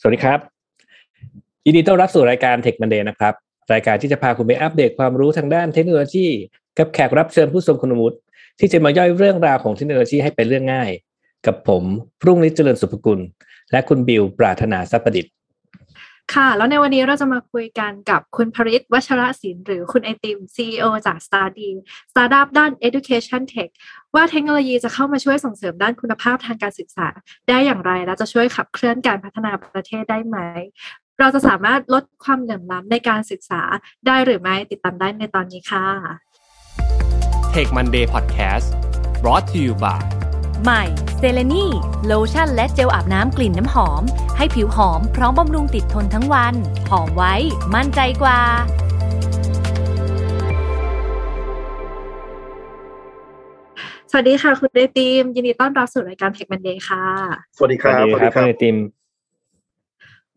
สวัสดีครับ ยินดีต้อนรับสู่รายการ Tech Monday นะครับ รายการที่จะพาคุณไปอัปเดตความรู้ทางด้านเทคโนโลยี กับแขกรับเชิญผู้ทรงคุณวุฒิที่จะมาย่อยเรื่องราวของเทคโนโลยีให้เป็นเรื่องง่าย กับผมรุ่งนิจเจริญสุภกุล และคุณบิวปราถนาทรัพย์ดิษฐ์ ค่ะ แล้วในวันนี้เราจะมาคุยกันกับคุณภริศวัชระศิลป์หรือคุณไอติม CEO จาก s t a r d e startup ด้าน Education Tech ว่าเทคโนโลยีจะเข้ามาช่วยส่งเสริมด้านคุณภาพทางการศึกษา ได้อย่างไร และจะช่วยขับเคลื่อนการพัฒนาประเทศได้ไหม เราจะสามารถลดความเหลื่อมล้ำในการศึกษาได้หรือไม่ติดตามได้ในตอนนี้ค่ะ Take Monday Podcast brought to you by ใหม่เซเลนีโลชั่นและเจลอาบน้ำกลิ่นน้ำหอม ให้ผิวหอมพร้อมบำรุงติดทนทั้งวัน หอมไว้มั่นใจกว่า สวัสดีค่ะ คุณไอติม ยินดีต้อนรับสู่รายการ Tech Monday ค่ะ สวัสดีครับสวัสดีครับคุณไอติม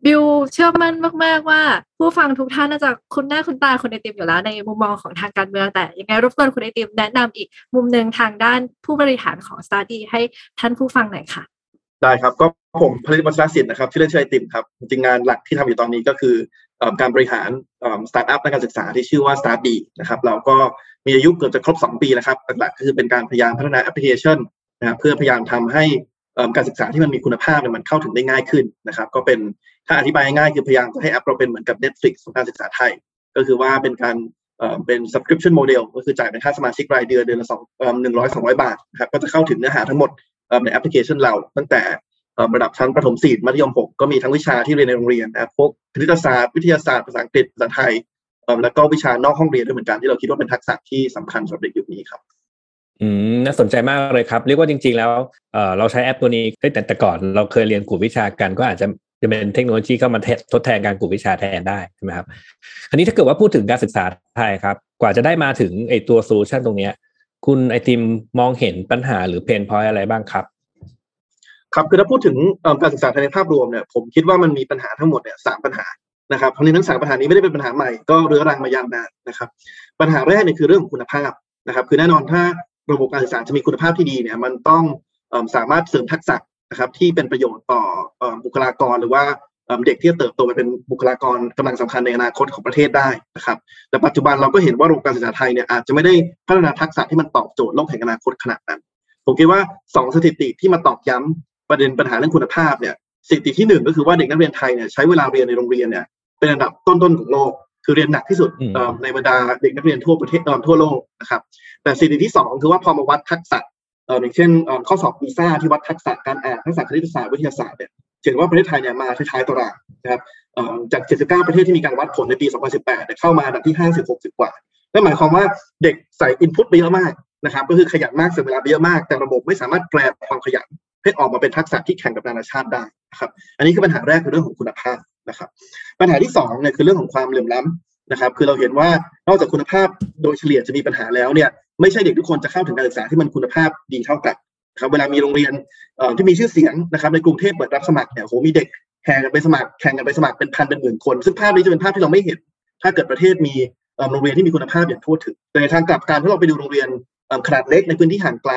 บิวเชื่อมั่นมากๆว่า ผู้ฟังทุกท่านน่าจะคุ้นหน้าคุ้นตาคุณไอติมอยู่แล้วในมุมมองของทางการเมืองแต่ยังไงรบกวนคุณไอติมแนะนำอีกมุมหนึ่งทางด้านผู้บริหารของ s t u d y ให้ท่านผู้ฟังหน่อยค่ะ ได้ครับก็ผมผลิตวัชรศิลป์นะครับที่อเล่นชื่อไอติมครับจริงงานหลักที่ทำอยู่ตอนนี้ก็คืออการบริหารสตาร์ทอัพในการศึกษาที่ชื่อว่า Start D นะครับเราก็มีอายุเกือบจะครบ 2 ปีแล้วครับหลักๆก็คือเป็นการพยายามพัฒนาแอปพลิเคชันนะครับเพื่อพยายามทำให้การศึกษาที่มันมีคุณภาพเนี่ยมันเข้าถึงได้ง่ายขึ้นนะครับ ก็เป็น ถ้าอธิบายง่ายคือพยายามจะให้แอปเราเป็นเหมือนกับ Netflix ของการศึกษาไทย ก็คือว่าเป็นการเอ่อเป็น subscription model ก็คือจ่ายเป็นค่าสมาชิกรายเดือนเดือนละสองหนึ่งร้อยสองร้อยบาทครับก็จะเข้าถึงเนื้อหาทั้งหมดเอิ่มในแอปพลิเคชันเรา ตั้งแต่เอิ่มระดับชั้นประถมสี่มัธยมหกก็มีทั้งวิชาที่เรียนในโรงเรียนนะครับพวกคณิตศาสตร์วิทยาศาสตร์ภาษาอังกฤษภาษาไทยเอิ่มแล้วก็วิชานอกห้องเรียนด้วยเหมือนกันที่เราคิดว่าเป็นทักษะที่สำคัญสำหรับเด็กยุคนี้ครับอืมน่าสนใจมากเลยครับ เรียกว่าจริง ๆ แล้วเเราใช้แอปตัวนี้แต่แต่ก่อนเราเคยเรียนกลุ่มวิชากันก็อาจจะ จะเป็นเทคโนโลยีเข้ามาทดแทนการกลุ่มวิชาแทนได้ใช่ไหมครับอันนี้ถ้าเกิดว่าพูดถึงการศึกษาไทยครับ กว่าจะได้มาถึงไอตัว solution ตรงเนี้ย คุณไอติมมองเห็นปัญหาหรือ pain point อะไรบ้างครับ ครับคือถ้าพูดถึงการศึกษาไทยในภาพรวมเนี่ยผมคิดว่ามันมีปัญหาทั้งหมดเนี่ยสามปัญหานะครับเพราะฉะนั้ทั้งสามปัญหานี้ไม่ได้เป็นปัญหาใหม่ก็เรื้อรังมายาวนานนะครับ ปัญหาแรกเนี่ยคือเรื่องของคุณภาพนะครับ คือแน่นอนถ้าระบบการศึกษาจะมีคุณภาพที่ดีเนี่ย มันต้องสามารถเสริมทักษะ นะครับที่เป็นประโยชน์ต่อเอิ่มบุคลากรหรือว่าเอิ่มเด็กที่จะเติบโตไปเป็นบุคลากรกำลังสำคัญในอนาคตของประเทศได้นะครับแต่ปัจจุบันเราก็เห็นว่าระบบการศึกษาไทยเนี่ยอาจจะไม่ได้พัฒนาทักษะที่มันตอบโจทย์โลกแห่งอนาคตขนาดนั้น ผมคิดว่าสองสถิติที่มาตอกย้ำประเด็นปัญหาเรื่องคุณภาพเนี่ยสถิติที่หนึ่งก็คือว่าเด็กนักเรียนไทยเนี่ยใช้เวลาเรียนในโรงเรียนเนี่ยเป็นอันดับต้นๆของโลก คือเรียนหนักที่สุดอืมเอ่อในบรรดาเด็กนักเรียนทั่วประเทศเอ่อทั่วโลกนะครับแต่สถิติที่สองคือว่าพอมาวัดทักษะเอ่ออย่างเช่นข้อสอบปีซ่าที่วัดทักษะการอ่านทักษะคณิตศาสตร์วิทยาศาสตร์เนี่ยเห็นว่าประเทศไทยเนี่ยมาท้ายๆตารางนะครับเอ่อจาก 79 ประเทศที่มีการวัดผลในปี 2018เนี่ยเข้ามาอันดับที่ 50-60 กว่านั่นหมายความว่าเด็กใส่อินพุตไปเยอะมากนะครับ ก็คือขยันมากเสียเวลาไปเยอะมาก แต่ระบบไม่สามารถแปลความขยันให้ออกมาเป็นทักษะที่แข่งกับนานาชาติได้นะครับ อันนี้คือปัญหาแรกคือเรื่องของคุณภาพนะครับ ปัญหาที่สองเนี่ยคือเรื่องของความเหลื่อมล้ำนะครับ คือเราเห็นว่านอกจากคุณภาพโดยเฉลี่ยจะมีปัญหาแล้วเนี่ย ไม่ใช่เด็กทุกคนจะเข้าถึงการศึกษาที่มันคุณภาพดีเท่ากันครับเวลามีโรงเรียนที่มีชื่อเสียงนะครับในกรุงเทพเปิดรับสมัครเนี่ยโหมีเด็กแข่งกันไปสมัครแข่งกันไปสมัครเป็นพันเป็นหมื่นคน ซึ่งภาพนี้จะเป็นภาพที่เราไม่เห็น ถ้าเกิดประเทศมีโรงเรียนที่มีคุณภาพอย่างทั่วถึงแต่ในทางกลับกันถ้าเราไปดูโรงเรียนขนาดเล็กในพื้นที่ห่างไกล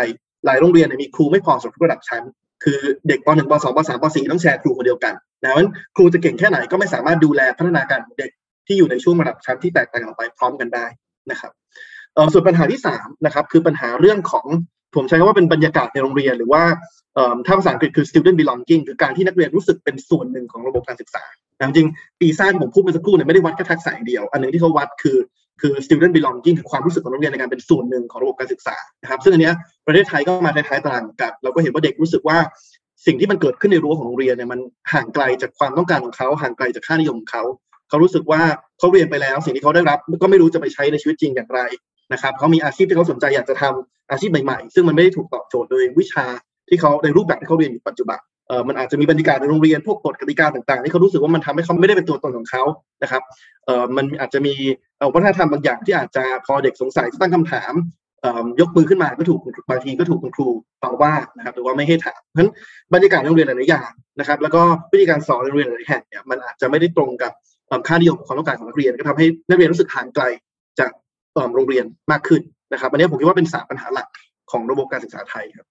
หลายโรงเรียนมีครูไม่พอสำหรับทุกระดับชั้น คือเด็กป .1 ป .2 ป .3 ป .4 ต้องแชร์ครูคนเดียวกันนะเพราะฉะนั้นครูจะเก่งแค่ไหนก็ไม่สามารถดูแลพัฒนาการของเด็กที่อยู่ในช่วงระดับชั้นที่แตกต่างออกไปพร้อมกันได้นะครับ ส่วนปัญหาที่สามนะครับคือปัญหาเรื่องของผมใช้คำว่าเป็นบรรยากาศในโรงเรียน หรือว่าถ้าภาษาอังกฤษคือ student belonging คือการที่นักเรียนรู้สึกเป็นส่วนหนึ่งของระบบการศึกษาจริงปีซ่าที่ผมพูดเมื่อสักครู่เนี่ยไม่ได้วัดแค่ทักษะอย่างเดียว อันหนึงที่เขาวัดคือคือ student belonging คือความรู้สึกของนักเรียนในการเป็นส่วนหนึ่งของระบบการศึกษานะครับซึ่งอันเนี้ยประเทศไทยก็มาท้ายๆตารางกันเราก็เห็นว่าเด็กรู้สึกว่าสิ่งที่มันเกิดขึ้นในรั้วของโรงเรียนเนี่ยมันห่างไกลจากความต้องการของเขาห่างไกลจากค่านิยมของเขาเขารู้สึกว่าเขาเรียนไปแล้ว สิ่งที่เขาได้รับก็ไม่รู้จะไปใช้ในชีวิตจริงอย่างไร นะครับเขามีอาชีพที่เขาสนใจอยากจะทำอาชีพใหม่ๆ ซึ่งมันไม่ได้ถูกตอบโจทย์โดยวิชาที่เขาในรูปแบบที่เขาเรียนอยู่ปัจจุบันเออมันอาจจะมีบรรยากาศในโรงเรียนพวกกฎกติกาต่างๆที่เขารู้สึกว่ามันทำให้เขาไม่ได้เป็นตัวตนของเขานะครับเออมันอาจจะมีวัฒนธรรมบางอย่างที่อาจจะพอเด็กสงสัยตั้งคำถามเออยกมือขึ้นมาก็ถูกบางทีก็ถูกคุณครูต่อว่านะครับหรือว่าไม่ให้ถามเพราะฉะนั้นบรรยากาศในโรงเรียนหลายๆอย่างนะครับ แล้วก็วิธีการสอนในโรงเรียนหลายๆแห่งเนี่ยมันอาจจะไม่ได้ตรงกับเอ่อค่านิยมความต้องการของนักเรียน ก็ทำให้นักเรียนรู้สึกห่างไกลจาก โรงเรียนมากขึ้นนะครับอันนี้ผมคิดว่าเป็นสามปัญหาหลักของระบบการศึกษาไทยครับ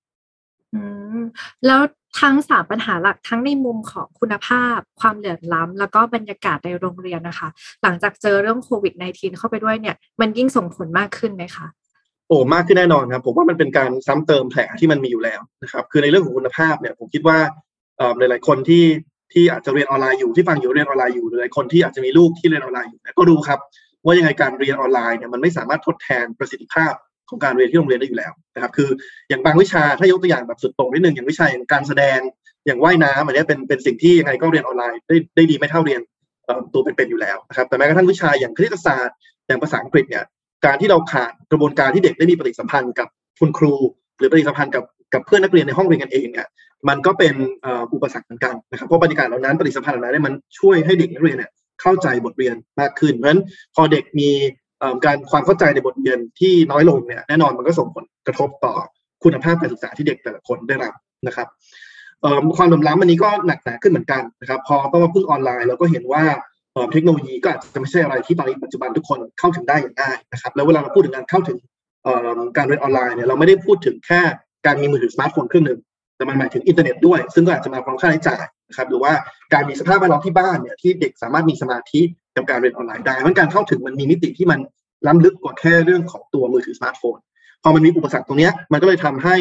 อืมแล้วทั้งสามปัญหาหลักทั้งในมุมของคุณภาพ ความเหลื่อมล้ำแล้วก็บรรยากาศในโรงเรียนนะคะ หลังจากเจอเรื่องโควิด -19 เข้าไปด้วยเนี่ย มันยิ่งส่งผลมากขึ้นไหมคะโอ้มากขึ้นแน่นอนครับ ผมว่ามันเป็นการซ้ำเติมแผลที่มันมีอยู่แล้วนะครับ คือในเรื่องของคุณภาพเนี่ย ผมคิดว่าหลาย ๆ คนที่ที่อาจจะเรียนออนไลน์อยู่ที่ฟังอยู่เรียนออนไลน์อยู่หลายคนที่อาจจะมีลูกที่เรียนออนไลน์อยู่ก็ดูครับ ว่ายังไงการเรียนออนไลน์เนี่ยมันไม่สามารถทดแทนประสิทธิภาพของการเรียนที่โรงเรียนได้อยู่แล้วนะครับ คืออย่างบางวิชาถ้ายกตัวอย่างแบบสุดโต่งนิดนึงอย่างวิชาอย่างการแสดงอย่างว่ายน้ำอันนี้เป็นเป็นสิ่งที่ยังไงก็เรียนออนไลน์ได้ได้ดีไม่เท่าเรียนตัวเป็นๆอยู่แล้วนะครับแต่แม้กระทั่งวิชาอย่างคณิตศาสตร์อย่างภาษาอังกฤษเนี่ยการที่เราขาดกระบวนการที่เด็กได้มีปฏิสัมพันธ์กับคุณครู หรือปฏิสัมพันธ์กับกับเพื่อนนักเรียนในห้องเรียนกันเองเนี่ยมันก็เป็นอุปสรรคเหมือนกันนะครับเพราะบรรยากาศเหล่านั้นปฏิสัมพันธ์เหล่านั้นมันช่วยให้เด็กนักเรียนเนี่ย เข้าใจบทเรียนมากขึ้น เพราะฉะนั้นพอเด็กมีการความเข้าใจในบทเรียนที่น้อยลงเนี่ยแน่นอนมันก็ส่งผลกระทบต่อคุณภาพการศึกษาที่เด็กแต่ละคนได้รับนะครับความเหลื่อมล้ำอันนี้ก็หนักหนาขึ้นเหมือนกันนะครับพอต้องมาพึ่งออนไลน์เราก็เห็นว่าเทคโนโลยีก็อาจจะไม่ใช่อะไรที่ตอนนี้ปัจจุบันทุกคนเข้าถึงได้อย่างง่ายนะครับแล้วเวลาเราพูดถึงการเข้าถึงการเรียนออนไลน์เนี่ยเราไม่ได้พูดถึงแค่การมีมือถือสมาร์ทโฟนเครื่องหนึ่งแต่มันหมายถึงอินเทอร์เน็ตด้วย ซึ่งก็อาจจะมาพร้อมค่าใช้จ่าย นะครับหรือว่าการมีสภาพแวดล้อมที่บ้านเนี่ยที่เด็กสามารถมีสมาธิกับการเรียนออนไลน์ได้เพราะการเข้าถึงมันมีมิติที่มันล้ำลึกกว่าแค่เรื่องของตัวมือถือสมาร์ทโฟน พอมันมีอุปสรรคตรงนี้มันก็เลยทำให้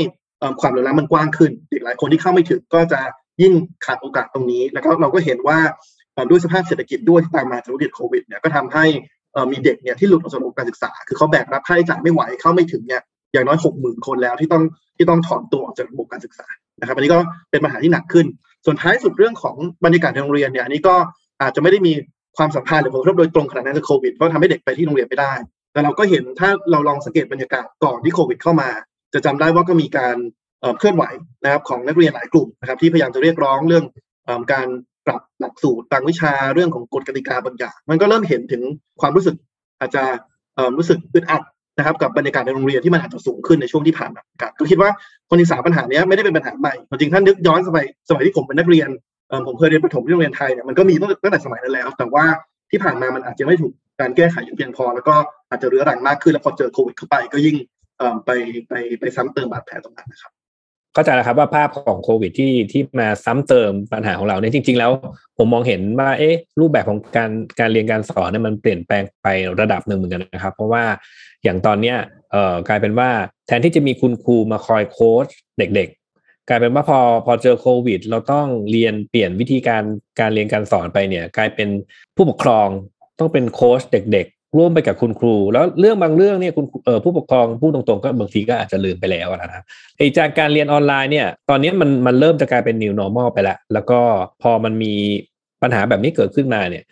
ความเหลื่อมล้ำมันกว้างขึ้นเด็กหลายคนที่เข้าไม่ถึงก็จะยิ่งขาดโอกาสตรงนี้ แล้วก็เราก็เห็นว่าด้วยสภาพเศรษฐกิจด้วยที่ตามมาจากวิกฤตโควิดเนี่ยก็ทำให้มีเด็กเนี่ยที่หลุดออกจากระบบการศึกษา คือเขาแบกรับค่าใช้จ่ายไม่ไหวเข้าไม่ถึงเนี่ยอย่างน้อยหกหมื่นคนแล้วที่ต้องที่ต้องถอนตัวออกจากระบบการศึกษานะครับอันนี้ก็เป็นปัญหาที่หนักขึ้น ส่วนท้ายสุดเรื่องของบรรยากาศในโรงเรียนเนี่ยอันนี้ก็อาจจะไม่ได้มีความสัมพันธ์หรือผลกระทบโดยตรงขนาดนั้นกับโควิดเพราะทำให้เด็กไปที่โรงเรียนไม่ได้ แต่เราก็เห็นถ้าเราลองสังเกตบรรยากาศก่อนที่โควิดเข้ามา จะจำได้ว่าก็มีการเคลื่อนไหวนะครับของนักเรียนหลายกลุ่มนะครับที่พยายามจะเรียกร้องเรื่องการปรับหลักสูตรบางวิชาเรื่องของกฎกติกาบางอย่างมันก็เริ่มเห็นถึงความรู้สึกอาจจะรู้สึกอึดอัด นะครับกับบรรยากาศในโรงเรียนที่มันอาจจะสูงขึ้นในช่วงที่ผ่านมาก็คิดว่าคนอีสาปัญหานี้ไม่ได้เป็นปัญหาใหม่จริงท่านนึกย้อนสมัยสมัยที่ผมเป็นนักเรียนผมเคยเรียนประถมที่โรงเรียนไทยเนี่ยมันก็มีตั้งแต่สมัยนั้นแล้ว แต่ว่าที่ผ่านมามันอาจจะไม่ถูกการแก้ไขอย่างเพียงพอ แล้วก็อาจจะเรื้อรังมากขึ้นแล้วพอเจอโควิดเข้าไปก็ยิ่งไปไปไปซ้ำเติมบาดแผลตรงนั้นนะครับ เข้าใจแล้วครับว่าภาพของโควิดที่ที่มาซ้ำเติมปัญหาของเราเนี่ยจริง ๆ แล้ว ผมมองเห็นว่าเอ๊ะรูปแบบของการการเรียนการสอนเนี่ยมันเปลี่ยนแปลงไประดับหนึ่งเหมือนกันนะครับ เพราะว่าอย่างตอนเนี้ยเอ่อกลายเป็นว่าแทนที่จะมีคุณครูมาคอยโค้ชเด็ก ๆ กลายเป็นว่าพอพอเจอโควิด เราต้องเรียนเปลี่ยนวิธีการการเรียนการสอนไปเนี่ย กลายเป็นผู้ปกครองต้องเป็นโค้ชเด็ก ร่วมไปกับคุณครู แล้วเรื่องบางเรื่องเนี่ยคุณเออผู้ปกครองพูดตรงๆก็บางทีก็อาจจะลืมไปแล้วนะครับไอ้จากการเรียนออนไลน์เนี่ย ตอนนี้มันมันเริ่มจะกลายเป็น new normal ไปแล้วแล้วก็พอมันมีปัญหาแบบนี้เกิดขึ้นมาเนี่ย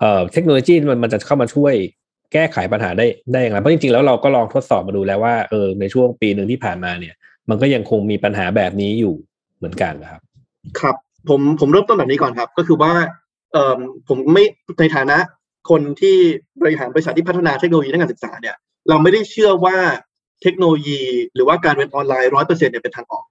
เอ่อเทคโนโลยีมันมันจะเข้ามาช่วยแก้ไขปัญหาได้ได้อย่างไรเพราะจริงๆ แล้วเราก็ลองทดสอบมาดูแล้วว่าเออในช่วงปีหนึ่งที่ผ่านมาเนี่ย มันก็ยังคงมีปัญหาแบบนี้อยู่เหมือนกันนะครับ ครับ ผมผมเริ่มต้นแบบนี้ก่อนครับ ก็คือว่าเอ่อผมไม่ในฐานะ คนที่บริหารบริษัทที่พัฒนาเทคโนโลยีด้านการศึกษาเนี่ยเราไม่ได้เชื่อว่าเทคโนโลยี หรือว่าการเรียนออนไลน์ร้อยเปอร์เซ็นต์เนี่ยเป็นทางออก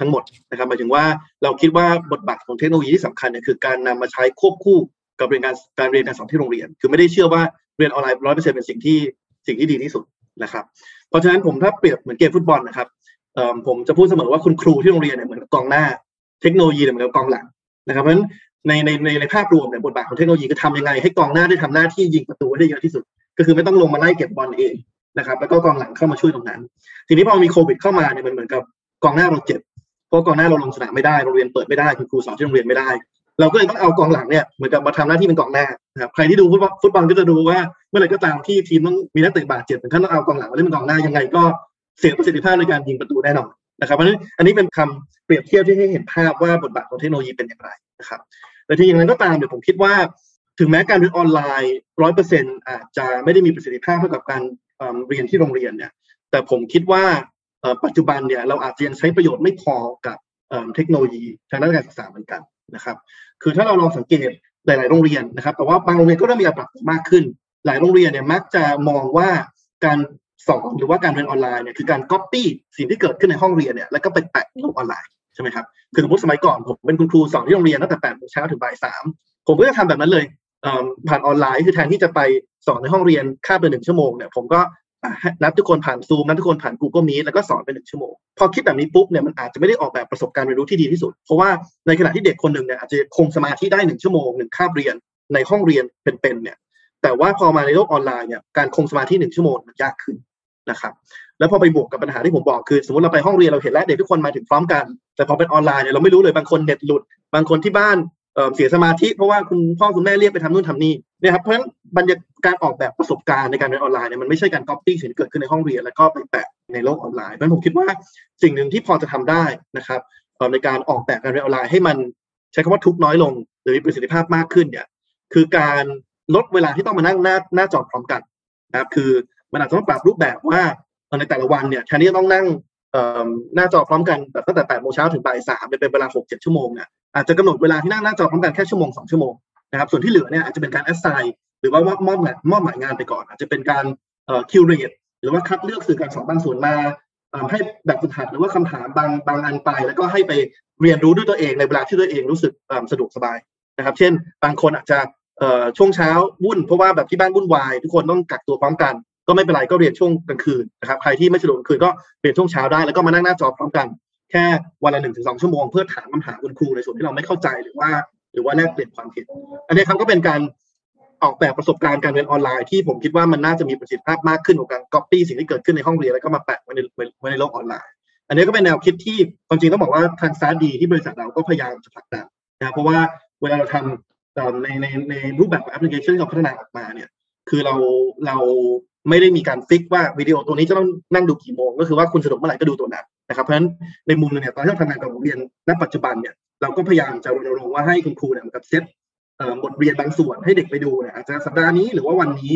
ทั้งหมดนะครับหมายถึงว่าเราคิดว่าบทบาทของเทคโนโลยีที่สำคัญเนี่ยคือการนำมาใช้ควบคู่กับเรียนการการเรียนการสอนที่โรงเรียน คือไม่ได้เชื่อว่าเรียนออนไลน์ร้อยเปอร์เซ็นต์เป็นสิ่งที่สิ่งที่ดีที่สุดนะครับ เพราะฉะนั้นผมถ้าเปรียบเหมือนเกมฟุตบอลนะครับผมจะพูดเสมอว่าคุณครูที่โรงเรียนเนี่ยเหมือนกับกองหน้า เทคโนโลยีเนี่ยเหมือนกับกองหลังนะครับเพราะฉะนั้น ในในในในภาพรวมเนี่ยบทบาทของเทคโนโลยีก็ทำยังไง ให้กองหน้าได้ทำหน้าที่ยิงประตูได้เยอะที่สุด ก็คือไม่ต้องลงมาไล่เก็บบอลเองนะครับ แล้วก็กองหลังเข้ามาช่วยตรงนั้น ทีนี้พอมีโควิดเข้ามาเนี่ยมันเหมือนกับกองหน้าเราเจ็บเพราะกองหน้าเราลงสนามไม่ได้โรงเรียนเปิดไม่ได้คุณครูสอนที่โรงเรียนไม่ได้ เราก็เลยต้องเอากองหลังเนี่ยเหมือนกับมาทำหน้าที่เป็นกองหน้านะครับใครที่ดูฟุตบอลฟุตบอลก็จะดูว่าเมื่อไหร่ก็ตามที่ทีมต้องมีนักเตะบาดเจ็บถึงขั้นต้องเอากองหลังมาเล่นเป็นกองหน้ายังไงก็เสียประสิทธิภาพในการยิงประตูแน่นอนนะครับเพราะฉะนั้นอันนี้เป็นคำเปรียบเทียบที่ให้เห็นภาพว่าบทบาทของเทคโนโลยีเป็นอย่างไรนะครับ แต่ทีอย่างนั้นก็ตามเดี๋ยวผมคิดว่า ถึงแม้การเรียนออนไลน์ร้อยเปอร์เซ็นต์อาจจะไม่ได้มีประสิทธิภาพเท่ากับการเรียนที่โรงเรียนเนี่ย แต่ผมคิดว่าปัจจุบันเนี่ยเราอาจจะยังใช้ประโยชน์ไม่พอกับเทคโนโลยีทางด้านการศึกษาเหมือนกันนะครับ คือถ้าเราลองสังเกตหลาย ๆ โรงเรียนนะครับ แต่ว่าบางโรงเรียนก็เริ่มมีการปรับมากขึ้น หลายโรงเรียนเนี่ยมักจะมองว่าการสอนหรือว่าการเรียนออนไลน์เนี่ยคือการก๊อปปี้สิ่งที่เกิดขึ้นในห้องเรียนเนี่ยแล้วก็ไปแปะลงออนไลน์ ช่ไหมครับคือสมมติสมัยก่อนผมเป็นคุณครูสอนที่โรงเรียนตั้งแต่แปดโมงเช้าถึงบ่ายสามผมก็จะทำแบบนั้นเลยผ่านออนไลน์คือแทนที่จะไปสอนในห้องเรียนค่าเป็นหนึ่งชั่วโมงเนี่ยผมก็นัดทุกคนผ่านซูมนัดทุกคนผ่าน Google Meet แล้วก็สอนไปหนึ่งชั่วโมง พอคิดแบบนี้ปุ๊บเนี่ยมันอาจจะไม่ได้ออกแบบประสบการณ์เรียนรู้ที่ดีที่สุด เพราะว่าในขณะที่เด็กคนหนึ่งเนี่ยอาจจะคงสมาธิได้หนึ่งชั่วโมงหนึ่งคาบเรียนในห้องเรียนเป็นๆเนี่ยแต่ว่าพอมาในโลกออนไลน์เนี่ยการคงสมาธิหนึ่งชั่วโมงมันยากขึ้นนะครับ แล้วพอไปบวกกับปัญหาที่ผมบอกคือสมมติเราไปห้องเรียนเราเห็นแล้วเด็กทุกคนมาถึงพร้อมกัน แต่พอเป็นออนไลน์เนี่ยเราไม่รู้เลยบางคนเน็ตหลุด บางคนที่บ้านเสียสมาธิเพราะว่าคุณพ่อคุณแม่เรียกไปทำนู่นทำนี่เนี่ยครับเพราะฉะนั้นบรรยากาศออกแบบประสบการณ์ในการเรียนออนไลน์เนี่ยมันไม่ใช่การก๊อปปี้สิ่งที่เกิดขึ้นในห้องเรียนแล้วก็ไปแปะในโลกออนไลน์เพราะฉะนั้นผมคิดว่าสิ่งหนึ่งที่พอจะทำได้นะครับในการออกแบบการเรียนออนไลน์ให้มันใช้คำว่าทุกข์น้อยลง หรือมีประสิทธิภาพมากขึ้นเนี่ยคือการลดเวลาที่ต้องมานั่งหน้าหน้าจอพร้อมกันนะครับคือมันอาจจะต้องปรับรูปแบบว่า ในแต่ละวันเนี่ยแทนที่จะต้องนั่งหน้าจอพร้อมกันแบบตั้งแต่แปดโมงเช้าถึงบ่ายสามเป็นเวลาหกเจ็ดชั่วโมงเนี่ยอาจจะกำหนดเวลาที่นั่งหน้าจอพร้อมกันแค่ชั่วโมงสองชั่วโมงนะครับส่วนที่เหลือเนี่ยอาจจะเป็นการแอสไซน์หรือว่ามอบมอบมอบหมายงานไปก่อน อาจจะเป็นการคิวเรตหรือว่าคัดเลือกสื่อการสอนบางส่วนมาให้แบบฝึกหัดหรือว่าคำถามบางบางอันไป แล้วก็ให้ไปเรียนรู้ด้วยตัวเองในเวลาที่ตัวเองรู้สึกสะดวกสบายนะครับ เช่น บางคนอาจจะช่วงเช้าวุ่นเพราะว่าแบบที่บ้านวุ่นวาย ทุกคนต้องกักตัวพร้อมกัน ก็ไม่เป็นไรก็เรียนช่วงกลางคืนนะครับใครที่ไม่สะดวกกลางคืนก็เรียนช่วงเช้าได้แล้วก็มานั่งหน้าจอพร้อมกัน แค่วันละหนึ่งถึงสองชั่วโมงเพื่อถามคำถามคุณครูในส่วนที่เราไม่เข้าใจหรือว่า หรือว่าแลกเปลี่ยนความคิด อันนี้ครับก็เป็นการออกแบบประสบการณ์การเรียนออนไลน์ที่ผมคิดว่ามันน่าจะมีประสิทธิภาพมากขึ้นกว่าการก๊อปปี้สิ่งที่เกิดขึ้นในห้องเรียนแล้วก็มาแปะไว้ในไว้ในโลกออนไลน์ อันนี้ก็เป็นแนวคิดที่ความจริงต้องบอกว่าทางซาดีที่บริษัทเราก็พยายามจะผลักดันนะเพราะว่าเวลาเราทำในในในรูปแบบแอปพลิเคชันที่เราพัฒนาออกมาเนี่ย คือเราเรา ไม่ได้มีการฟิกว่าวิดีโอตัวนี้จะต้องนั่งดูกี่โมง ก็คือว่าคุณสะดวกเมื่อไหร่ก็ดูตัวนั้นนะครับเพราะฉะนั้นในมุมนึงเนี่ยตอนที่เราทำงานกับโรงเรียนณปัจจุบันเนี่ยเราก็พยายามจะรณรงค์ว่าให้คุณครูเนี่ยกับเซตบทเรียนบางส่วนให้เด็กไปดูเนี่ยอาจจะสัปดาห์นี้หรือว่าวันนี้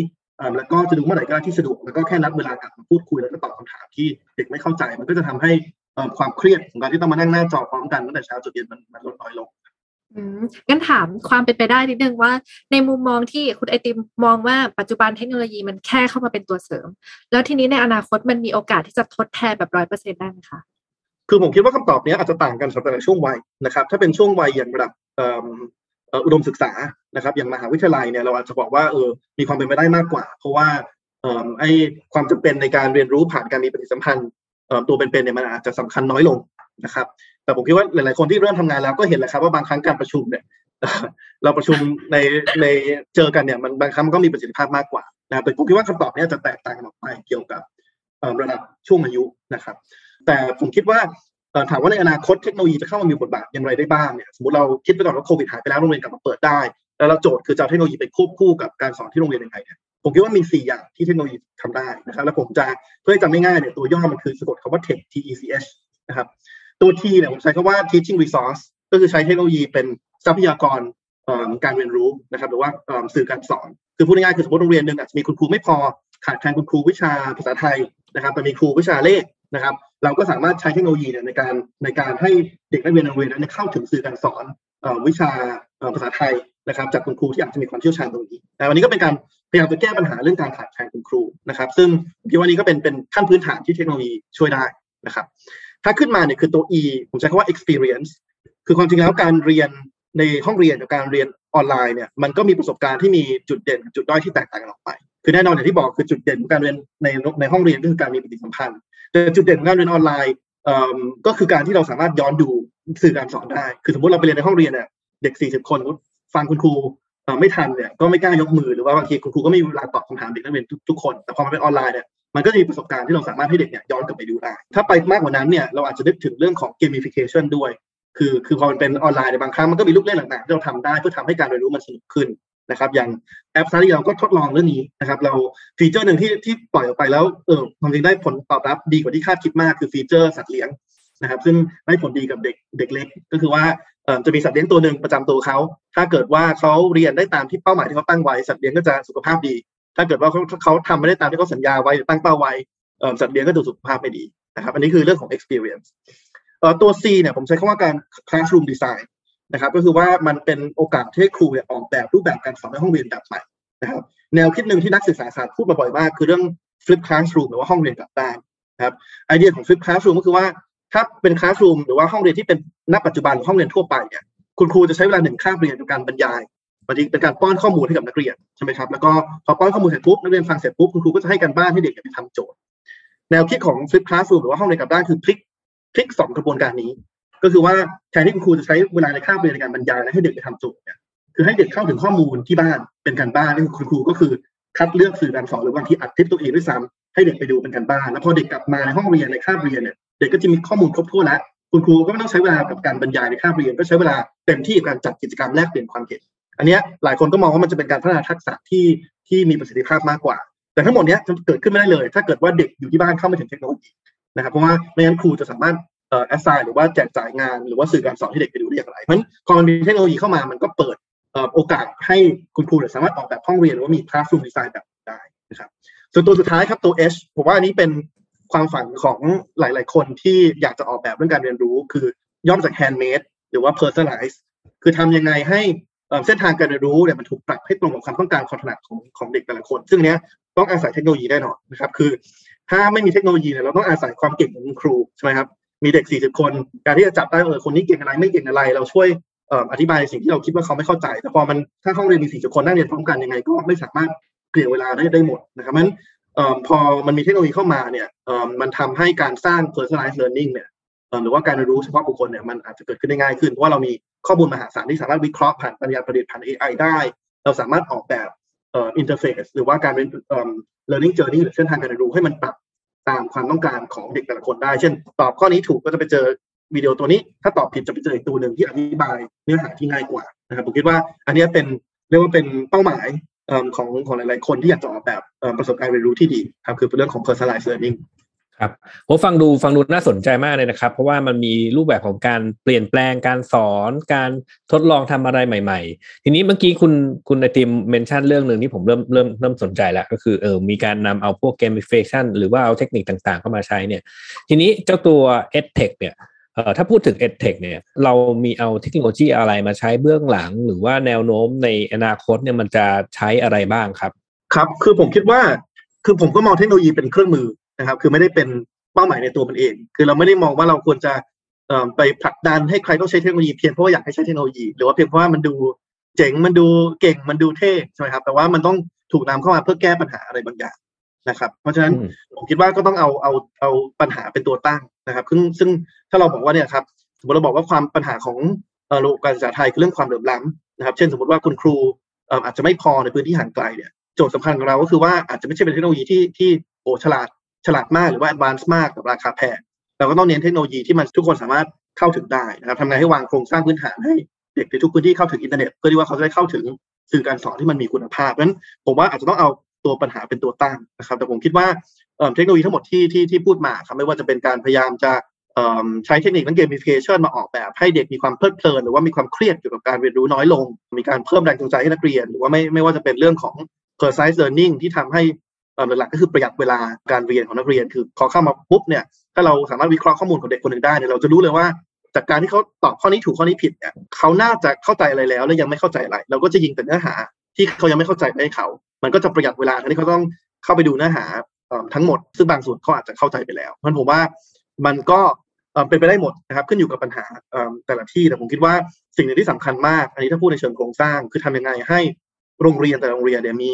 แล้วก็จะดูเมื่อไหร่ก็ที่สะดวกแล้วก็แค่นัดเวลากลับมาพูดคุยแล้วก็ตอบคำถามที่เด็กไม่เข้าใจ มันก็จะทำให้ความเครียดของการที่ต้องมานั่งหน้าจอพร้อมกันตั้งแต่เช้าจนเย็นมันลดน้อยลง งั้นถามความเป็นไปได้นิดนึงว่า ในมุมมองที่คุณไอติมมองว่าปัจจุบันเทคโนโลยีมันแค่เข้ามาเป็นตัวเสริม แล้วทีนี้ในอนาคตมันมีโอกาสที่จะทดแทนแบบร้อยเปอร์เซ็นได้ไหมคะคือผมคิดว่าคำตอบนี้อาจจะต่างกันสำหรับช่วงวัยนะครับ ถ้าเป็นช่วงวัยอย่างระดับอุดมศึกษานะครับ อย่างมหาวิทยาลัยเนี่ยเราอาจจะบอกว่าเออมีความเป็นไปได้มากกว่า เพราะว่าไอความจำเป็นในการเรียนรู้ผ่านการมีปฏิสัมพันธ์ตัวเป็นๆเนี่ยมันอาจจะสำคัญน้อยลงนะครับ แต่ผมคิดว่าหลายๆคนที่เริ่มทำงานแล้วก็เห็นแหละครับว่าบางครั้งการประชุมเนี่ยเราประชุมในในเจอกันเนี่ยมันบางครั้งมันก็มีประสิทธิภาพมากกว่านะแต่ผมคิดว่าคำตอบนี้จะแตกต่างกันออกไปเกี่ยวกับระดับช่วงอายุนะครับ แต่ผมคิดว่าถามว่าในอนาคตเทคโนโลยีจะเข้ามามีบทบาทอย่างไรได้บ้างเนี่ยสมมติเราคิดไปก่อนว่าโควิดหายไปแล้วโรงเรียนกลับมาเปิดได้ แล้วเราโจทย์คือจะเทคโนโลยีไปควบคู่กับการสอนที่โรงเรียนยังไงเนี่ยผมคิดว่ามี 4 อย่างที่เทคโนโลยีทำได้นะครับ แล้วผมจะเพื่อจำง่ายๆเนี่ยตัวย่อมันคือสะกดคำว่า tech T E C H นะครับ ตัว T เนี่ยผมใช้คำว่า teaching resource ก็คือใช้เทคโนโลยีเป็นทรัพยากรการเรียนรู้นะครับหรือว่าสื่อการสอน คือพูดง่ายๆคือสมมติโรงเรียนหนึ่งอาจจะมีคุณครูไม่พอขาดแคลนคุณครูวิชาภาษาไทยนะครับแต่มีครูวิชาเลขนะครับ เราก็สามารถใช้เทคโนโลยีในการในการให้เด็กนักเรียนโรงเรียนนั้นเข้าถึงสื่อการสอนวิชาภาษาไทยนะครับ จากคุณครูที่อาจจะมีความเชี่ยวชาญตรงนี้แต่วันนี้ก็เป็นการพยายามจะแก้ปัญหาเรื่องการขาดแคลนคุณครูนะครับ ซึ่งคิดว่านี้ก็เป็นเป็นขั้นพื้นฐานที่เทคโนโลยีช่วยได้นะครับ ถ้าขึ้นมาเนี่ยคือตัว E ผมใช้คำว่า experience คือความจริงแล้วการเรียนในห้องเรียนกับการเรียนออนไลน์เนี่ยมันก็มีประสบการณ์ที่มีจุดเด่นจุดด้อยที่แตกต่างกันออกไป คือแน่นอนอย่างที่บอกคือจุดเด่นของการเรียนในในห้องเรียนก็คือการมีปฏิสัมพันธ์ แต่จุดเด่นของการเรียนออนไลน์ก็คือการที่เราสามารถย้อนดูสื่อการสอนได้ คือสมมติเราไปเรียนในห้องเรียนเนี่ยเด็ก 40 คนฟังคุณครูไม่ทันเนี่ยก็ไม่กล้ายกมือหรือว่าบางทีคุณครูก็ไม่มีเวลาตอบคำถามเด็กนักเรียนทุกคน แต่พอมาเป็นออนไลน์เนี่ย มันก็จะมีประสบการณ์ที่เราสามารถให้เด็กเนี่ยย้อนกลับไปดูได้ ถ้าไปมากกว่านั้นเนี่ยเราอาจจะนึกถึงเรื่องของ gamification ด้วย คือคือพอมันเป็นออนไลน์ในบางครั้งมันก็มีลูกเล่นต่างๆที่เราทำได้เพื่อทำให้การเรียนรู้มันสนุกขึ้นนะครับ อย่างแอปซารีเราก็ทดลองเรื่องนี้นะครับ เราfeature หนึ่งที่ที่ปล่อยออกไปแล้วเออความจริงได้ผลตอบรับดีกว่าที่คาดคิดมากคือ feature สัตว์เลี้ยงนะครับ ซึ่งได้ผลดีกับเด็กเด็กเล็ก ก็คือว่าจะมีสัตว์เลี้ยงตัวหนึ่งประจำตัวเขาถ้าเกิดว่าเขาเรียนได้ตามที่เป้าหมายที่เขาตั้งไว้สัตว์เลี้ยงก็จะสุขภาพดี ถ้าเกิดว่าเขาเขาทำไม่ได้ตามที่เขาสัญญาไว้หรือตั้งเป้าไว้สัตว์เลี้ยงก็ดูสุขภาพไม่ดีนะครับ อันนี้คือเรื่องของ experience ตัว C เนี่ยผมใช้คำว่าการ classroom design นะครับ ก็คือว่ามันเป็นโอกาสที่ครูเนี่ยออกแบบรูปแบบการสอนในห้องเรียนแบบใหม่นะครับ แนวคิดหนึ่งที่นักศึกษาศาสตร์พูดมาบ่อยมากคือเรื่อง flip classroom หรือว่าห้องเรียนกลับด้านนะครับไอเดียของ flip classroom ก็คือว่าถ้าเป็น classroom หรือว่าห้องเรียนที่เป็นณปัจจุบันห้องเรียนทั่วไปเนี่ยคุณครูจะใช้เวลาหนึ่งคาบเรียนในการบรรยาย บางทีเป็นการป้อนข้อมูลให้กับนักเรียนใช่ไหมครับแล้วก็พอป้อนข้อมูลเสร็จปุ๊บนักเรียนฟังเสร็จปุ๊บคุณครูก็จะให้การบ้านให้เด็กไปทำโจทย์ แนวคิดของ Flip Classroom หรือว่าห้องเรียนกับด้านคือพลิกพลิกสองกระบวนการนี้ ก็คือว่าแทนที่คุณครูจะใช้เวลาในคาบเรียนในการบรรยายและให้เด็กไปทำโจทย์เนี่ยคือให้เด็กเข้าถึงข้อมูลที่บ้านเป็นการบ้านนี่คุณครูก็คือคัดเลือกสื่อการสอนหรือบางทีอัดคลิปตัวเองด้วยซ้ำให้เด็กไปดูเป็นการบ้านแล้วพอเด็กกลับมาในห้องเรียนในคาบเรียนเนี่ยเด็กก็จะมีข้อมูลครบถ้วนแล้วคุณครูก็ไม่ต้องใช้เวลากับการบรรยายในคาบเรียนก็ใช้เวลาเต็มที่กับการจัดกิจกรรมแลกเปลี่ยนความเห็น อันนี้หลายคนก็มองว่ามันจะเป็นการพัฒนาทักษะที่ที่มีประสิทธิภาพมากกว่า แต่ทั้งหมดนี้จะเกิดขึ้นไม่ได้เลย ถ้าเกิดว่าเด็กอยู่ที่บ้านเข้าไม่ถึงเทคโนโลยีนะครับเพราะว่าไม่งั้นครูจะสามารถเอ่อแอสไซน์หรือว่าแจกจ่ายงานหรือว่าสื่อการสอนให้เด็กไปดูได้อย่างไรเพราะฉะนั้นพอมันมีเทคโนโลยีเข้ามามันก็เปิดโอกาสให้คุณครูสามารถออกแบบห้องเรียนหรือว่ามี classroom design แบบได้นะครับส่วนตัวสุดท้ายครับตัว H ผมว่าอันนี้เป็นความฝันของหลาย ๆ คนที่อยากจะออกแบบเรื่องการเรียนรู้ คือย่อมจาก handmade หรือว่า personalize คือทำยังไงให้ เส้นทางการเรียนรู้เนี่ยมันถูกปรับให้ตรงกับความต้องการความถนัดของของเด็กแต่ละคน ซึ่งเนี้ยต้องอาศัยเทคโนโลยีแน่นอนนะครับ คือ ถ้าไม่มีเทคโนโลยีเนี่ยเราต้องอาศัยความเก่งของครูใช่ไหมครับ มีเด็ก 40 คน การที่จะจับได้เออคนนี้เก่งอะไรไม่เก่งอะไร เราช่วยอธิบายสิ่งที่เราคิดว่าเขาไม่เข้าใจ แต่พอมันถ้าห้องเรียนมี 40 คนนั่งเรียนพร้อมกันยังไง ก็ไม่สามารถเกลี่ยเวลาได้ได้หมดนะครับนั้นพอมันมีเทคโนโลยีเข้ามาเนี่ยมันทำให้การสร้าง personalized learning เนี่ยหรือว่าการเรียนรู้เฉพาะบุคคลเนี่ยมันอาจจะเกิดขึ้นได้ง่ายขึ้นเพราะว่าเรามี ข้อมูลมหาศาลที่สามารถวิเคราะห์ผ่านปัญญาประดิษฐ์ผ่าน AI ได้ เราสามารถออกแบบอินเทอร์เฟซหรือว่าการเป็น learning journey หรือเส้นทางการเรียนรู้ให้มันปรับตามความต้องการของเด็กแต่ละคนได้ เช่น ตอบข้อนี้ถูกก็จะไปเจอวิดีโอตัวนี้ ถ้าตอบผิดจะไปเจออีกตัวหนึ่งที่อธิบายเนื้อหาที่ง่ายกว่านะครับผมคิดว่าอันนี้เป็นเรียกว่าเป็นเป้าหมายของของหลาย ๆ คนที่อยากจะออกแบบประสบการณ์เรียนรู้ที่ดีครับคือเป็นเรื่องของ personalized learning ครับผมฟังดูฟังดูน่าสนใจมากเลยนะครับ เพราะว่ามันมีรูปแบบของการเปลี่ยนแปลงการสอนการทดลองทำอะไรใหม่ ๆ ทีนี้เมื่อกี้คุณคุณไอติม mention เรื่องหนึ่งที่ผมเริ่มเริ่มเริ่มสนใจแล้วก็คือเออมีการนำเอาพวก gamification หรือว่าเอาเทคนิคต่างๆ เข้ามาใช้เนี่ย ทีนี้เจ้าตัว EdTech เนี่ยเอ่อถ้าพูดถึง EdTech เนี่ยเรามีเอาเทคโนโลยีอะไรมาใช้เบื้องหลัง หรือว่าแนวโน้มในอนาคตเนี่ยมันจะใช้อะไรบ้างครับ ครับ คือผมคิดว่าคือผมก็มองเทคโนโลยีเป็นเครื่องมือ นะครับ คือไม่ได้เป็นเป้าหมายในตัวมันเอง คือเราไม่ได้มองว่าเราควรจะไปผลักดันให้ใครต้องใช้เทคโนโลยีเพียงเพราะว่าอยากให้ใช้เทคโนโลยี หรือว่าเพียงเพราะว่ามันดูเจ๋งมันดูเก่งมันดูเท่ใช่ไหมครับ แต่ว่ามันต้องถูกนำเข้ามาเพื่อแก้ปัญหาอะไรบางอย่างนะครับ เพราะฉะนั้นผมคิดว่าก็ต้องเอาเอาเอาปัญหาเป็นตัวตั้งนะครับซึ่งซึ่งถ้าเราบอกว่าเนี่ยครับสมมติเราบอกว่าความปัญหาของระบบการศึกษาไทยคือเรื่องความเหลื่อมล้ำนะครับ เช่นสมมติว่าคุณครูอาจจะไม่พอในพื้นที่ห่างไกลเนี่ยโจทย์สำคัญของเราก็คือว่าอาจจะไม่ใช่เป็นเทคโนโลยีที่ที่โอ้ฉลาด ฉลาดมากหรือว่า advanced มากกับราคาแพงเราก็ต้องเน้นเทคโนโลยีที่มันทุกคนสามารถเข้าถึงได้นะครับทำไงให้วางโครงสร้างพื้นฐานให้เด็กในทุกพื้นที่เข้าถึงอินเทอร์เน็ตเพื่อที่ว่าเขาจะได้เข้าถึงสื่อการสอนที่มันมีคุณภาพเพราะฉะนั้นผมว่าอาจจะต้องเอาตัวปัญหาเป็นตัวตั้งนะครับ แต่ผมคิดว่าเทคโนโลยีทั้งหมดที่ที่ที่พูดมาครับไม่ว่าจะเป็นการพยายามจะใช้เทคนิคทั้งเกมฟิเคชันมาออกแบบให้เด็กมีความเพลิดเพลิน หรือว่ามีความเครียดเกี่ยวกับการเรียนรู้น้อยลง มีการเพิ่มแรงจูงใจให้นักเรียน หรือว่าไม่ไม่ว่าจะเป็นเรื่องของ personalized learning ที่ทำให้ หลักก็คือประหยัดเวลาการเรียนของนักเรียนคือพอเข้ามาปุ๊บเนี่ยถ้าเราสามารถวิเคราะห์ข้อมูลของเด็กคนหนึ่งได้เนี่ยเราจะรู้เลยว่าจากการที่เขาตอบข้อนี้ถูกข้อนี้ผิดเนี่ยเขาน่าจะเข้าใจอะไรแล้ว แล้วยังไม่เข้าใจอะไร เราก็จะยิงแต่เนื้อหา ที่เขายังไม่เข้าใจไปให้เขา มันก็จะประหยัดเวลาที่เขาต้องเข้าไปดูเนื้อหาทั้งหมด ซึ่งบางส่วนเขาอาจจะเข้าใจไปแล้วเพราะผมว่ามันก็เป็นไปได้หมดนะครับขึ้นอยู่กับปัญหาแต่ละที่แต่ผมคิดว่าสิ่งหนึ่งที่สำคัญมาก อันนี้ถ้าพูดในเชิงโครงสร้าง คือทำยังไงให้โรงเรียนแต่โรงเรียนเนี่ยมี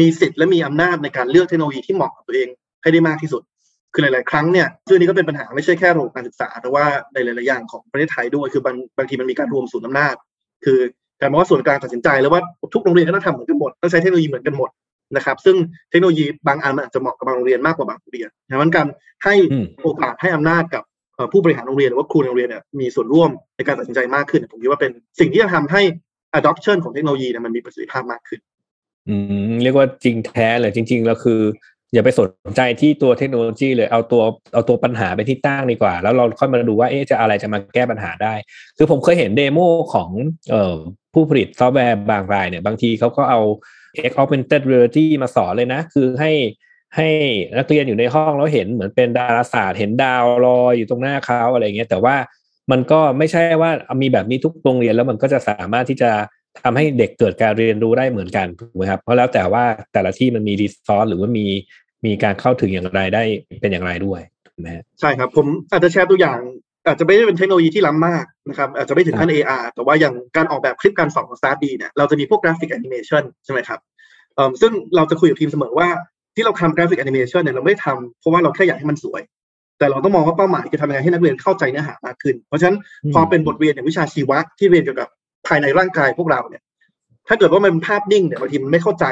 มีสิทธิ์และมีอำนาจในการเลือกเทคโนโลยีที่เหมาะกับตัวเองให้ได้มากที่สุด คือหลาย ๆ ครั้งเนี่ยซึ่งนี้ก็เป็นปัญหาไม่ใช่แค่ระบบการศึกษา แต่ว่าในหลาย ๆ อย่างของประเทศไทยด้วย คือบางบางทีมันมีการรวมศูนย์อำนาจ คือการบอกว่าส่วนกลางตัดสินใจแล้วว่าทุกโรงเรียนก็ต้องทำเหมือนกันหมดต้องใช้เทคโนโลยีเหมือนกันหมดนะครับ ซึ่งเทคโนโลยีบางอันมันอาจจะเหมาะกับบางโรงเรียนมากกว่าบางโรงเรียนดังนั้นการให้โอกาสให้อำนาจกับผู้บริหารโรงเรียนหรือว่าครูโรงเรียนเนี่ยมีส่วนร่วมในการตัดสินใจมากขึ้น ผมคิดว่าเป็นสิ่งที่จะทำให้ adoption ของเทคโนโลยีเนี่ยมันมีประสิทธิภาพมากขึ้น อืมเรียกว่าจริงแท้เลยจริง ๆ แล้วคือ อย่าไปสนใจที่ตัวเทคโนโลยีเลยเอาตัวเอาตัวปัญหาไปที่ตั้งดีกว่า แล้วเราค่อยมาดูว่าเอ๊ะจะอะไรจะมาแก้ปัญหาได้ คือผมเคยเห็น demo ของเอ่อผู้ผลิตซอฟต์แวร์บางรายเนี่ย บางทีเขาก็เอา X augmented reality มาสอนเลยนะ คือให้ให้นักเรียนอยู่ในห้องแล้วเห็นเหมือนเป็นดาราศาสตร์เห็นดาวลอยอยู่ตรงหน้าเขาอะไรเงี้ยแต่ว่ามันก็ไม่ใช่ว่ามีแบบนี้ทุกโรงเรียนแล้วมันก็จะสามารถที่จะ ทำให้เด็กเกิดการเรียนรู้ได้เหมือนกันถูกไหมครับเพราะแล้วแต่ว่าแต่ละที่มันมี resource หรือว่ามีมีการเข้าถึงอย่างไรได้เป็นอย่างไรด้วยถูกไหมใช่ครับผมอาจจะแชร์ตัวอย่าง อาจจะไม่ได้เป็นเทคโนโลยีที่ล้ำมากนะครับอาจจะไม่ถึงขั้น AR แต่ว่าอย่างการออกแบบคลิปการสอนของ StartDee เนี่ยเราจะมีพวกกราฟิกแอนิเมชันใช่ไหมครับเอ่อซึ่งเราจะคุยกับทีมเสมอว่าที่เราทำกราฟิกแอนิเมชันเนี่ยเราไม่ได้ทำเพราะว่าเราแค่อยากให้มันสวย แต่เราต้องมองว่าเป้าหมายคือทำยังไงให้นักเรียนเข้าใจเนื้อหามากขึ้น เพราะฉะนั้นพอเป็นบทเรียนอย่างวิชาชีวะที่เรียนเกี่ยวกับ ภายในร่างกายพวกเราเนี่ย ถ้าเกิดว่ามันเป็นภาพนิ่งเนี่ยบางทีมันไม่เข้าใจ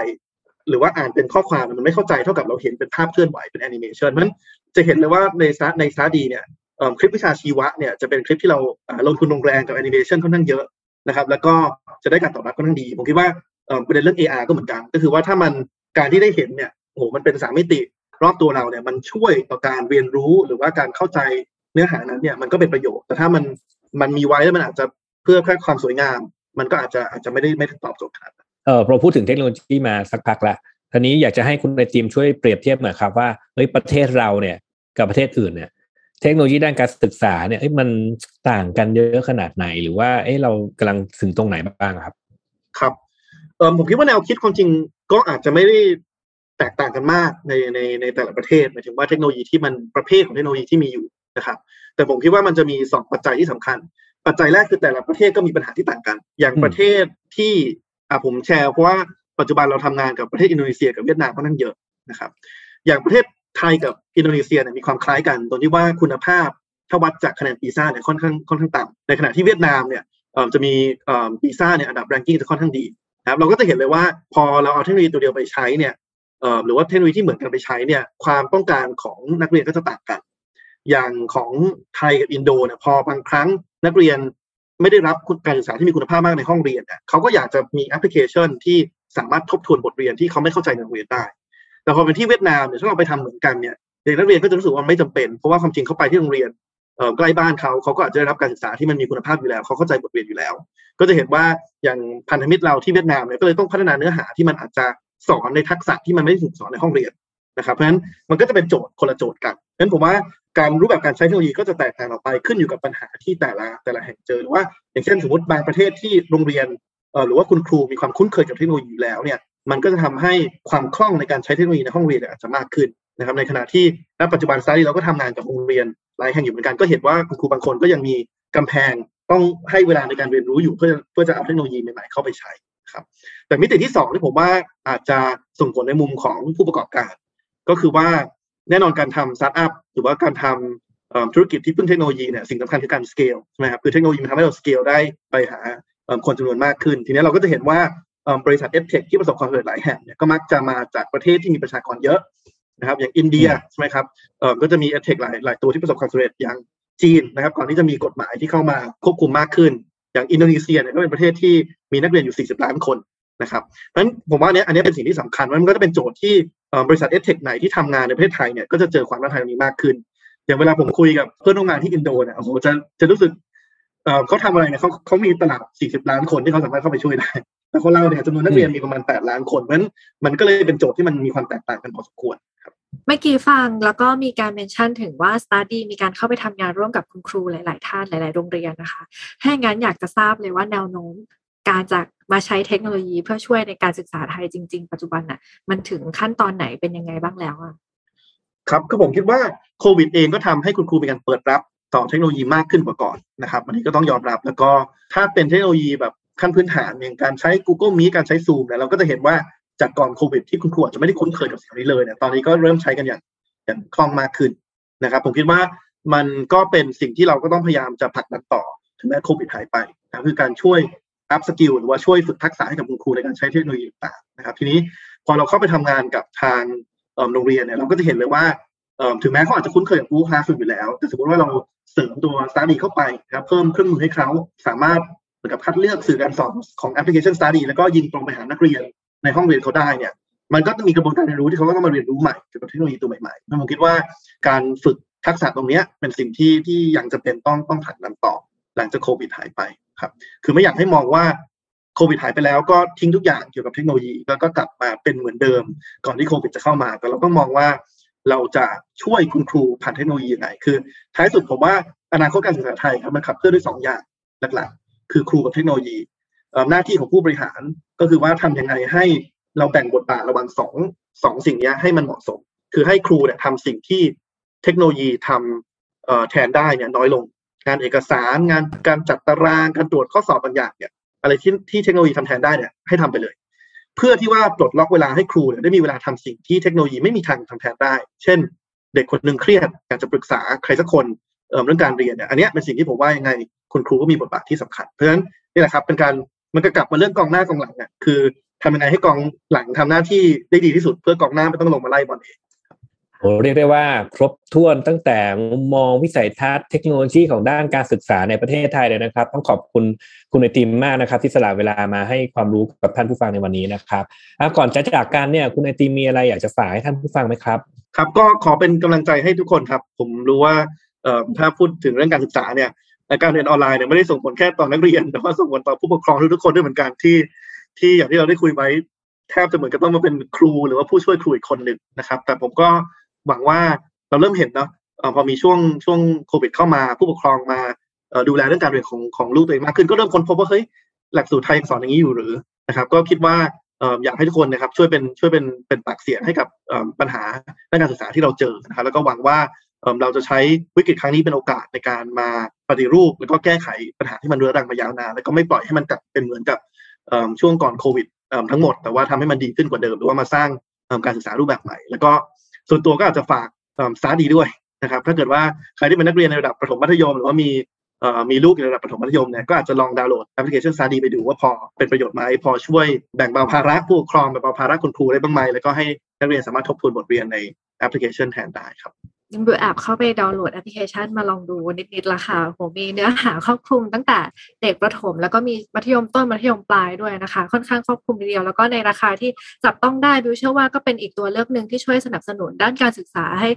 หรือว่าอ่านเป็นข้อความมันไม่เข้าใจเท่ากับเราเห็นเป็นภาพเคลื่อนไหวเป็นแอนิเมชันมันจะเห็นเลยว่าในซาในซาดีเนี่ยคลิปวิชาชีวะเนี่ยจะเป็นคลิปที่เราลงทุนลงแรงกับแอนิเมชันค่อนข้างเยอะนะครับแล้วก็จะได้การตอบรับค่อนข้างดี ผมคิดว่าประเด็นเรื่อง AR ก็เหมือนกัน ก็คือว่าถ้ามันการที่ได้เห็นเนี่ยโอ้โหมันเป็นสามมิติรอบตัวเราเนี่ยมันช่วยต่อการเรียนรู้หรือว่าการเข้าใจเนื้อหานั้นเนี่ยมันก็เป็นประโยชน์ แต่ถ้ามันมันมีไว้แล้วมันอาจจะ เพื่อแค่ความสวยงาม มันก็อาจจะอาจจะไม่ได้ไม่ตอบโจทย์ขนาดนั้นเออเราพูดถึงเทคโนโลยีมาสักพักละทีนี้อยากจะให้คุณในทีมช่วยเปรียบเทียบหน่อยครับว่าเฮ้ยประเทศเราเนี่ยกับประเทศอื่นเนี่ยเทคโนโลยีด้านการศึกษาเนี่ยมันต่างกันเยอะขนาดไหน หรือว่าเอ้เรากำลังถึงตรงไหนบ้างครับ ครับเออผมคิดว่าแนวคิดความจริงก็อาจจะไม่ได้แตกต่างกันมากในในในแต่ละประเทศหมายถึงว่าเทคโนโลยีที่มันประเภทของเทคโนโลยีที่มีอยู่นะครับ แต่ผมคิดว่ามันจะมีสองปัจจัยที่สำคัญ ปัจจัยแรกคือแต่ละประเทศก็มีปัญหาที่ต่างกัน อย่างประเทศที่อ่าผมแชร์เพราะว่าปัจจุบันเราทำงานกับประเทศอินโดนีเซียกับเวียดนามค่อนข้างเยอะนะครับ อย่างประเทศไทยกับอินโดนีเซียเนี่ยมีความคล้ายกันตรงที่ว่าคุณภาพถ้าวัดจากคะแนนปีซ่าเนี่ยค่อนข้างค่อนข้างต่ำในขณะที่เวียดนามเนี่ยจะมีปีซ่าเนี่ยอันดับแรงกิ้งจะค่อนข้างดีนะครับเราก็จะเห็นเลยว่าพอเราเอาเทคโนโลยีตัวเดียวไปใช้เนี่ยหรือว่าเทคโนโลยีที่เหมือนกันไปใช้เนี่ยความต้องการของนักเรียนก็จะต่างกัน อย่างของไทยกับอินโดเนี่ยพอบางครั้ง นักเรียนไม่ได้รับการศึกษาที่มีคุณภาพมากในห้องเรียนเขาก็อยากจะมีแอปพลิเคชันที่สามารถทบทวนบทเรียนที่เขาไม่เข้าใจในโรงเรียนได้ แต่พอเป็นที่เวียดนามเนี่ยถ้าเราไปทำเหมือนกันเนี่ยเด็กนักเรียนก็จะรู้สึกว่าไม่จำเป็น เพราะว่าความจริงเขาไปที่โรงเรียนใกล้บ้านเขาเขาก็อาจจะได้รับการศึกษาที่มันมีคุณภาพอยู่แล้ว เขาเข้าใจบทเรียนอยู่แล้ว ก็จะเห็นว่าอย่างพันธมิตรเราที่เวียดนามเนี่ยก็เลยต้องพัฒนาเนื้อหาที่มันอาจจะสอนในทักษะที่มันไม่ได้ถูกสอนในห้องเรียนนะครับเพราะฉะนั้นมันก็จะเป็นโจทย์คนละโจทย์กัน นั้นผมว่าการรูปแบบการใช้เทคโนโลยีก็จะแตกต่างออกไปขึ้นอยู่กับปัญหาที่แต่ละแต่ละแห่งเจอหรือว่า อย่างเช่นสมมติบางประเทศที่โรงเรียนหรือว่าคุณครูมีความคุ้นเคยกับเทคโนโลยีอยู่แล้วเนี่ยมันก็จะทำให้ความคล่องในการใช้เทคโนโลยีในห้องเรียนอาจจะมากขึ้นนะครับในขณะที่ณปัจจุบันสตาร์เราก็ทำงานกับโรงเรียนหลายแห่งอยู่เหมือนกันก็เห็นว่าคุณครูบางคนก็ยังมีกำแพงต้องให้เวลาในการเรียนรู้อยู่เพื่อเพื่อจะเอาเทคโนโลยีใหม่ๆเข้าไปใช้ครับแต่มิติที่สองที่ผมว่าอาจจะส่งผลในมุมของผู้ประกอบการ ก็คือว่า แน่นอนการทำสตาร์ทอัพหรือว่าการทำธุรกิจที่พึ่งเทคโนโลยีเนี่ยสิ่งสำคัญคือการสเกลใช่ไหมครับคือเทคโนโลยีมันทำให้เราสเกลได้ไปหาคนจำนวนมากขึ้น ทีนี้เราก็จะเห็นว่าบริษัทเอฟเทคที่ประสบความสำเร็จหลายแห่งเนี่ยก็มักจะมาจากประเทศที่มีประชากรเยอะนะครับอย่างอินเดียใช่ไหมครับเอ่อก็จะมีเอฟเทคหลายหลายตัวที่ประสบความสำเร็จอย่างจีนนะครับก่อนที่จะมีกฎหมายที่เข้ามาควบคุมมากขึ้น อย่างอินโดนีเซียเนี่ยก็เป็นประเทศที่มีนักเรียนอยู่ 40 ล้านคนนะครับเพราะฉะนั้นผมว่าเนี้ยอันนี้เป็นสิ่งที่สำคัญมันก็จะเป็นโจทย์ที่ บริษัทเอฟเทคไหนที่ทำงานในประเทศไทยเนี่ยก็จะเจอความท้าทายนี้มากขึ้น อย่างเวลาผมคุยกับเพื่อนร่วมงานที่อินโดเนี่ยโอ้โหจะจะรู้สึกเขาทำอะไรเนี่ยเขาเขามีตลาด 40 ล้านคนที่เขาสามารถเข้าไปช่วยได้แต่คนเราเนี่ยจำนวนนักเรียนมีประมาณ 8 ล้านคนเพราะฉะนั้นมันก็เลยเป็นโจทย์ที่มันมีความแตกต่างกันพอสมควรครับเมื่อกี้ฟังแล้วก็มีการเมนชั่นถึงว่า Study มีการเข้าไปทำงานร่วมกับคุณครูหลาย ๆ ท่านหลาย ๆ โรงเรียนนะคะถ้าอย่างนั้นอยากจะทราบเลยว่าแนวโน้มการจะ มาใช้เทคโนโลยีเพื่อช่วยในการศึกษาไทยจริง ๆ ปัจจุบันน่ะ มันถึงขั้นตอนไหนเป็นยังไงบ้างแล้วอะครับก็ผมคิดว่าโควิดเองก็ทำให้คุณครูมีการเปิดรับต่อเทคโนโลยีมากขึ้นกว่าก่อนนะครับอันนี้ก็ต้องยอมรับแล้วก็ถ้าเป็นเทคโนโลยีแบบขั้นพื้นฐานอย่างการใช้ Google Meet การใช้ Zoom เนี่ยเราก็จะเห็นว่าจากก่อนโควิดที่คุณครูอาจจะไม่ได้คุ้นเคยกับสิ่งนี้เลยเนี่ยตอนนี้ก็เริ่มใช้กันอย่างอย่างคล่องมากขึ้นนะครับ ผมคิดว่ามันก็เป็นสิ่งที่เราก็ต้องพยายามจะผลักดันต่อถึงแม้โควิดหายไปนะคือการช่วย อัพสกิลหรือว่าช่วยฝึกทักษะให้กับคุณครูในการใช้เทคโนโลยีต่างๆนะครับ ทีนี้พอเราเข้าไปทำงานกับทางโรงเรียนเนี่ยเราก็จะเห็นเลยว่าถึงแม้เขาอาจจะคุ้นเคยกับ Google Classroom อยู่แล้ว แต่สมมติว่าเราเสริมตัว Study เข้าไปนะครับเพิ่มเครื่องมือให้เขาสามารถเหมือนกับคัดเลือกสื่อการสอนของแอปพลิเคชัน Study แล้วก็ยิงตรงไปหานักเรียนในห้องเรียนเขาได้เนี่ยมันก็จะมีกระบวนการเรียนรู้ที่เขาก็ต้องมาเรียนรู้ใหม่เกี่ยวกับเทคโนโลยีตัวใหม่ๆผมคิดว่าการฝึกทักษะตรงนี้เป็นสิ่งที่ที่ยังจะเป็นต้องต้องผักดันต่อหลังจากโควิดหายไป ครับ คือไม่อยากให้มองว่าโควิดหายไปแล้วก็ทิ้งทุกอย่างเกี่ยวกับเทคโนโลยีแล้วก็กลับมาเป็นเหมือนเดิม ก่อนที่โควิดจะเข้ามา แต่เราต้องมองว่าเราจะช่วยคุณครูผ่านเทคโนโลยียังไงคือท้ายสุดผมว่าอนาคตการศึกษาไทยครับมันขับเคลื่อนด้วยสองอย่างหลักๆ คือครูกับเทคโนโลยีหน้าที่ของผู้บริหารก็คือว่าทํำยังไงให้เราแบ่งบทบาทระหว่างสองสองสิ่งนี้ให้มันเหมาะสม คือให้ครูเนี่ยทำสิ่งที่เทคโนโลยีทำแทนได้เนี่ยน้อยลง งานเอกสารงานการจัดตารางการตรวจข้อสอบบางอย่างเนี่ยอะไรที่ที่เทคโนโลยีทำแทนได้เนี่ยให้ทำไปเลย เพื่อที่ว่าปลดล็อกเวลาให้ครูเนี่ยได้มีเวลาทำสิ่งที่เทคโนโลยีไม่มีทางทำแทนได้ เช่น เด็กคนหนึ่งเครียดอยากจะปรึกษาใครสักคนเเรื่องการเรียนเนี่ยอันนี้เป็นสิ่งที่ผมว่ายังไงคุณครูก็มีบทบาทที่สำคัญ เพราะฉะนั้นนี่แหละครับเป็นการมันก็กลับมาเรื่องกองหน้ากองหลังเนี่ยคือทำยังไงให้กองหลังทำหน้าที่ได้ดีที่สุด เพื่อกองหน้าไม่ต้องลงมาไล่บอลเอง โอ้เรียกได้ว่าครบถ้วนตั้งแต่มุมมองวิสัยทัศน์เทคโนโลยีของด้านการศึกษาในประเทศไทยเลยนะครับ ต้องขอบคุณคุณไอติมมากนะครับ ที่สละเวลามาให้ความรู้กับท่านผู้ฟังในวันนี้นะครับก่อนจะจากการเนี่ยคุณไอติมมีอะไรอยากจะฝากให้ท่านผู้ฟังไหมครับครับก็ขอเป็นกำลังใจให้ทุกคนครับ ผมรู้ว่าถ้าพูดถึงเรื่องการศึกษาเนี่ยการเรียนออนไลน์เนี่ยไม่ได้ส่งผลแค่ต่อนักเรียน แต่ว่าส่งผลต่อผู้ปกครองทุกๆคนด้วยเหมือนกันที่ที่อย่างที่เราได้คุยไว้แทบจะเหมือนกับต้องมาเป็นครูหรือว่าผู้ช่วยครูอีกคนหนึ่งนะครับ แต่ผมก็ หวังว่าเราเริ่มเห็นเนาะพอมีช่วงช่วงโควิดเข้ามาผู้ปกครองมาดูแลเรื่องการเรียนของของลูกตัวเองมากขึ้น ก็เริ่มค้นพบว่าเฮ้ยหลักสูตรไทยสอนอย่างนี้อยู่หรือนะครับก็คิดว่าอยากให้ทุกคนนะครับช่วยเป็นช่วยเป็นเป็นปากเสียงให้กับปัญหาด้านการศึกษาที่เราเจอนะครับแล้วก็หวังว่าเราจะใช้วิกฤตครั้งนี้เป็นโอกาสในการมาปฏิรูป แล้วก็แก้ไขปัญหาที่มันเรื้อรังมายาวนานแล้วก็ไม่ปล่อยให้มันกลับเป็นเหมือนกับช่วงก่อนโควิดทั้งหมด แต่ว่าทำให้มันดีขึ้นกว่าเดิมหรือว่ามาสร้างการศึกษารูปแบบใหม่ แล้วก็ ส่วนตัวก็อาจจะฝาก StartDee ด้วยนะครับ ถ้าเกิดว่าใครที่เป็นนักเรียนในระดับประถมมัธยม หรือว่ามีมีลูกในระดับประถมมัธยมเนี่ยก็อาจจะลองดาวน์โหลดแอปพลิเคชัน StartDee ไปดูว่าพอเป็นประโยชน์ไหมพอช่วยแบ่งเบาภาระผู้ปกครองแบ่งเบาภาระคุณครูได้บ้างไหมแล้วก็ให้นักเรียนสามารถทบทวนบทเรียนในแอปพลิเคชันแทนได้ครับ บื่อแอบเข้าไปดาวน์โหลดแอปพลิเคชันมาลองดูนิดๆละค่ะโหมีเนื้อหาครอบคลุมตั้งแต่เด็กประถม แล้วก็มีมัธยมต้นมัธยมปลายด้วยนะคะ ค่อนข้างครอบคลุมทีเดียว แล้วก็ในราคาที่จับต้องได้บิวเชื่อว่าก็เป็นอีกตัวเลือกหนึ่งที่ช่วยสนับสนุนด้านการศึกษาให้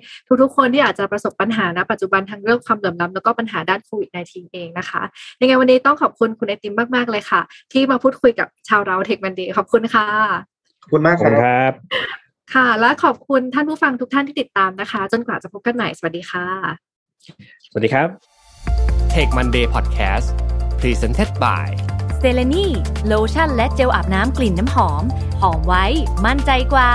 ทุกๆคนที่อาจจะประสบปัญหาณปัจจุบันทั้งเรื่องความเหลื่อมล้ำแล้วก็ปัญหาด้านโควิด -19 เองนะคะยังไงวันนี้ต้องขอบคุณคุณไอติมมากๆเลยค่ะ ที่มาพูดคุยกับชาวเราเทคมันดีขอบคุณค่ะขอบคุณมากครับ ค่ะ และขอบคุณท่านผู้ฟังทุกท่านที่ติดตามนะคะ จนกว่าจะพบกันใหม่ สวัสดีค่ะ สวัสดีครับ Take Monday Podcast Presented by เซเลนีโลชั่นและเจลอาบน้ำกลิ่นน้ำหอม หอมไว้ มั่นใจกว่า